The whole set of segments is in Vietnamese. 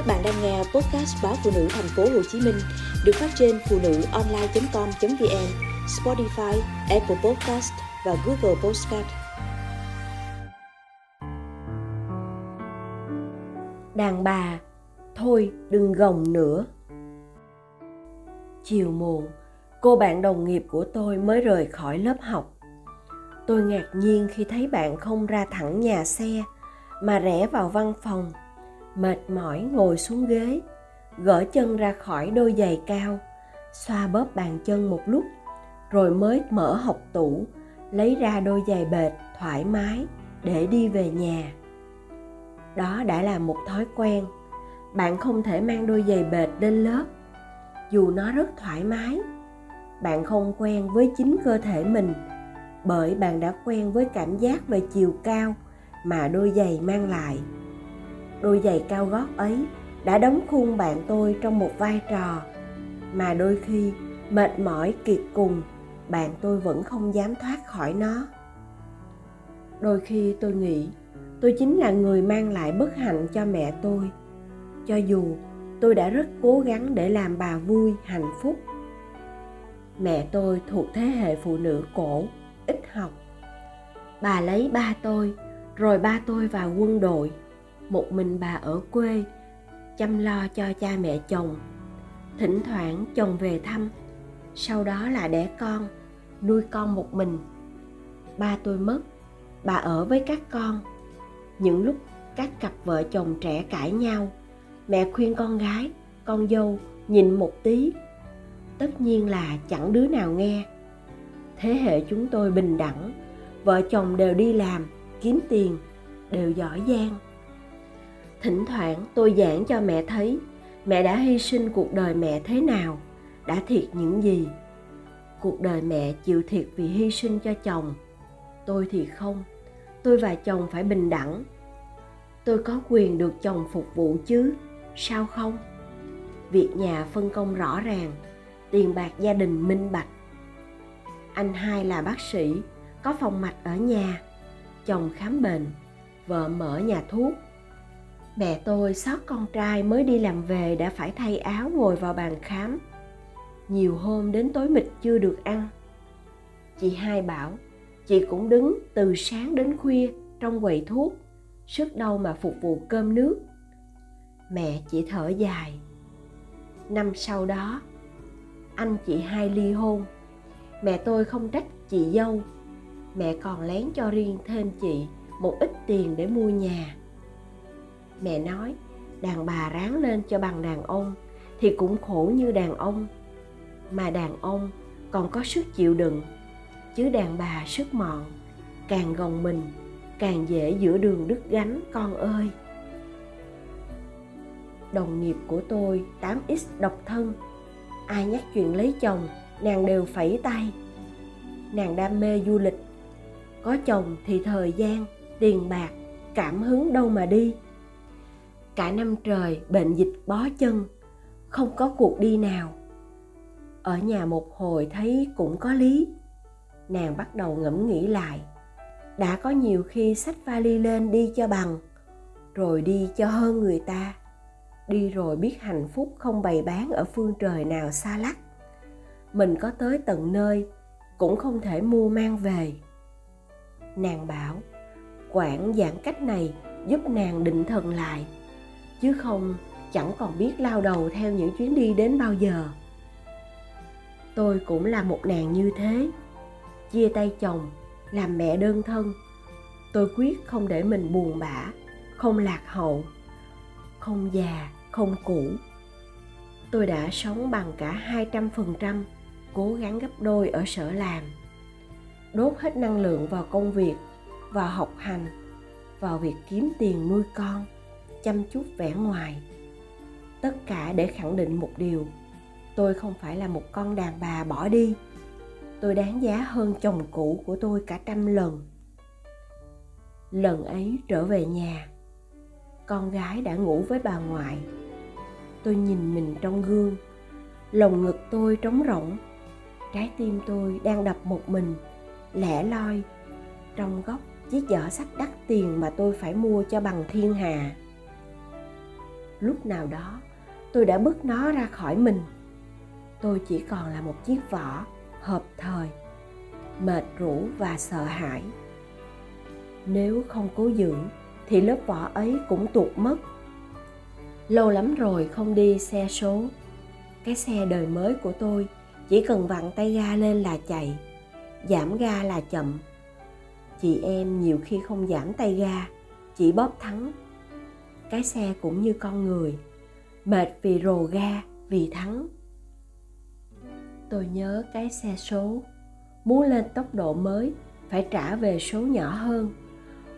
Các bạn đang nghe podcast báo phụ nữ thành phố Hồ Chí Minh được phát trên phụ nữ online.com.vn, Spotify, Apple Podcast và Google Podcast. Đàn bà, thôi đừng gồng nữa. Chiều muộn, cô bạn đồng nghiệp của tôi mới rời khỏi lớp học. Tôi ngạc nhiên khi thấy bạn không ra thẳng nhà xe mà rẽ vào văn phòng mệt mỏi ngồi xuống ghế, gỡ chân ra khỏi đôi giày cao, xoa bóp bàn chân một lúc, rồi mới mở hộc tủ, lấy ra đôi giày bệt thoải mái để đi về nhà. Đó đã là một thói quen. Bạn không thể mang đôi giày bệt lên lớp, dù nó rất thoải mái. Bạn không quen với chính cơ thể mình, bởi bạn đã quen với cảm giác về chiều cao mà đôi giày mang lại đôi giày cao gót ấy đã đóng khung bạn tôi trong một vai trò mà đôi khi mệt mỏi kiệt cùng, bạn tôi vẫn không dám thoát khỏi nó. Đôi khi tôi nghĩ tôi chính là người mang lại bất hạnh cho mẹ tôi, cho dù tôi đã rất cố gắng để làm bà vui, hạnh phúc. Mẹ tôi thuộc thế hệ phụ nữ cổ, ít học. Bà lấy ba tôi, rồi ba tôi vào quân đội một mình bà ở quê, chăm lo cho cha mẹ chồng. Thỉnh thoảng chồng về thăm, sau đó là đẻ con, nuôi con một mình. Ba tôi mất, bà ở với các con. Những lúc các cặp vợ chồng trẻ cãi nhau, mẹ khuyên con gái, con dâu nhìn một tí. Tất nhiên là chẳng đứa nào nghe. Thế hệ chúng tôi bình đẳng, vợ chồng đều đi làm, kiếm tiền, đều giỏi giang thỉnh thoảng tôi giảng cho mẹ thấy, mẹ đã hy sinh cuộc đời mẹ thế nào, đã thiệt những gì? Cuộc đời mẹ chịu thiệt vì hy sinh cho chồng. Tôi thì không, tôi và chồng phải bình đẳng. Tôi có quyền được chồng phục vụ chứ, sao không? Việc nhà phân công rõ ràng, tiền bạc gia đình minh bạch. Anh hai là bác sĩ, có phòng mạch ở nhà. Chồng khám bệnh, vợ mở nhà thuốc mẹ tôi sót con trai mới đi làm về đã phải thay áo ngồi vào bàn khám. Nhiều hôm đến tối mịt chưa được ăn. Chị hai bảo, chị cũng đứng từ sáng đến khuya trong quầy thuốc, sức đâu mà phục vụ cơm nước. Mẹ chỉ thở dài. Năm sau đó, anh chị hai ly hôn. Mẹ tôi không trách chị dâu. Mẹ còn lén cho riêng thêm chị một ít tiền để mua nhà mẹ nói, đàn bà ráng lên cho bằng đàn ông, thì cũng khổ như đàn ông. Mà đàn ông còn có sức chịu đựng, chứ đàn bà sức mọn càng gồng mình, càng dễ giữa đường đứt gánh, con ơi. Đồng nghiệp của tôi 8x độc thân, ai nhắc chuyện lấy chồng, nàng đều phẩy tay. Nàng đam mê du lịch, có chồng thì thời gian, tiền bạc, cảm hứng đâu mà đi cả năm trời bệnh dịch bó chân, không có cuộc đi nào. Ở nhà một hồi thấy cũng có lý. Nàng bắt đầu ngẫm nghĩ lại. Đã có nhiều khi xách vali lên đi cho bằng, rồi đi cho hơn người ta. Đi rồi biết hạnh phúc không bày bán ở phương trời nào xa lắc. Mình có tới tận nơi, cũng không thể mua mang về. Nàng bảo quãng giãn cách này giúp nàng định thần lại chứ không, chẳng còn biết lao đầu theo những chuyến đi đến bao giờ. Tôi cũng là một nàng như thế. Chia tay chồng, làm mẹ đơn thân. Tôi quyết không để mình buồn bã, không lạc hậu, không già, không cũ. Tôi đã sống bằng cả hai trăm phần trăm, cố gắng gấp đôi ở sở làm. Đốt hết năng lượng vào công việc, vào học hành, vào việc kiếm tiền nuôi con chăm chút vẻ ngoài. Tất cả để khẳng định một điều, tôi không phải là một con đàn bà bỏ đi. Tôi đáng giá hơn chồng cũ của tôi cả trăm lần. Lần ấy trở về nhà, con gái đã ngủ với bà ngoại. Tôi nhìn mình trong gương, lồng ngực tôi trống rỗng. Trái tim tôi đang đập một mình, lẻ loi trong góc chiếc giỏ sách đắt tiền mà tôi phải mua cho bằng thiên hà lúc nào đó, tôi đã bứt nó ra khỏi mình. Tôi chỉ còn là một chiếc vỏ hợp thời, mệt rũ và sợ hãi. Nếu không cố giữ, thì lớp vỏ ấy cũng tuột mất. Lâu lắm rồi không đi xe số. Cái xe đời mới của tôi chỉ cần vặn tay ga lên là chạy, giảm ga là chậm. Chị em nhiều khi không giảm tay ga, chỉ bóp thắng cái xe cũng như con người. Mệt vì rồ ga, vì thắng. Tôi nhớ cái xe số. Muốn lên tốc độ mới, phải trả về số nhỏ hơn.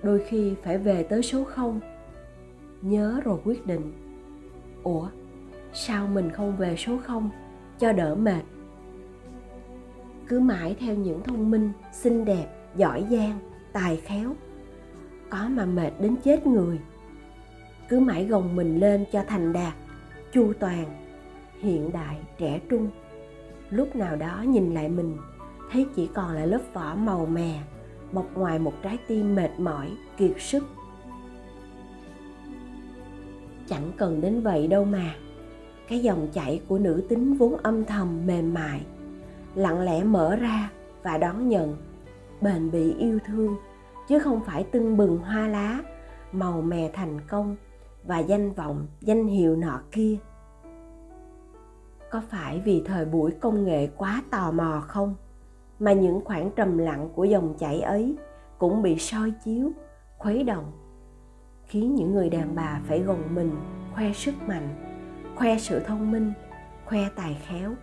Đôi khi phải về tới số không. Nhớ rồi quyết định. Ủa, sao mình không về số không? Cho đỡ mệt. Cứ mãi theo những thông minh, xinh đẹp, giỏi giang, tài khéo. Có mà mệt đến chết người cứ mãi gồng mình lên cho thành đạt, chu toàn, hiện đại, trẻ trung. Lúc nào đó nhìn lại mình, thấy chỉ còn là lớp vỏ màu mè bọc ngoài một trái tim mệt mỏi, kiệt sức. Chẳng cần đến vậy đâu mà, cái dòng chảy của nữ tính vốn âm thầm, mềm mại, lặng lẽ mở ra và đón nhận, bền bỉ yêu thương, chứ không phải tưng bừng hoa lá, màu mè thành công và danh vọng, danh hiệu nọ kia. Có phải vì thời buổi công nghệ quá tò mò không? Mà những khoảng trầm lặng của dòng chảy ấy cũng bị soi chiếu, khuấy động, khiến những người đàn bà phải gồng mình, khoe sức mạnh, khoe sự thông minh, khoe tài khéo.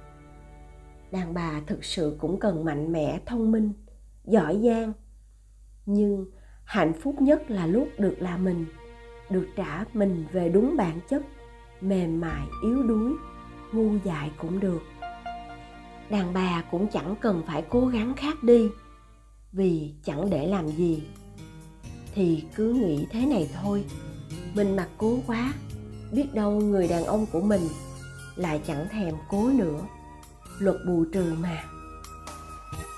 Đàn bà thực sự cũng cần mạnh mẽ, thông minh, giỏi giang. Nhưng hạnh phúc nhất là lúc được là mình được trả mình về đúng bản chất, mềm mại, yếu đuối, ngu dại cũng được. Đàn bà cũng chẳng cần phải cố gắng khác đi, vì chẳng để làm gì. Thì cứ nghĩ thế này thôi, mình mặc cố quá, biết đâu người đàn ông của mình lại chẳng thèm cố nữa. Luật bù trừ mà.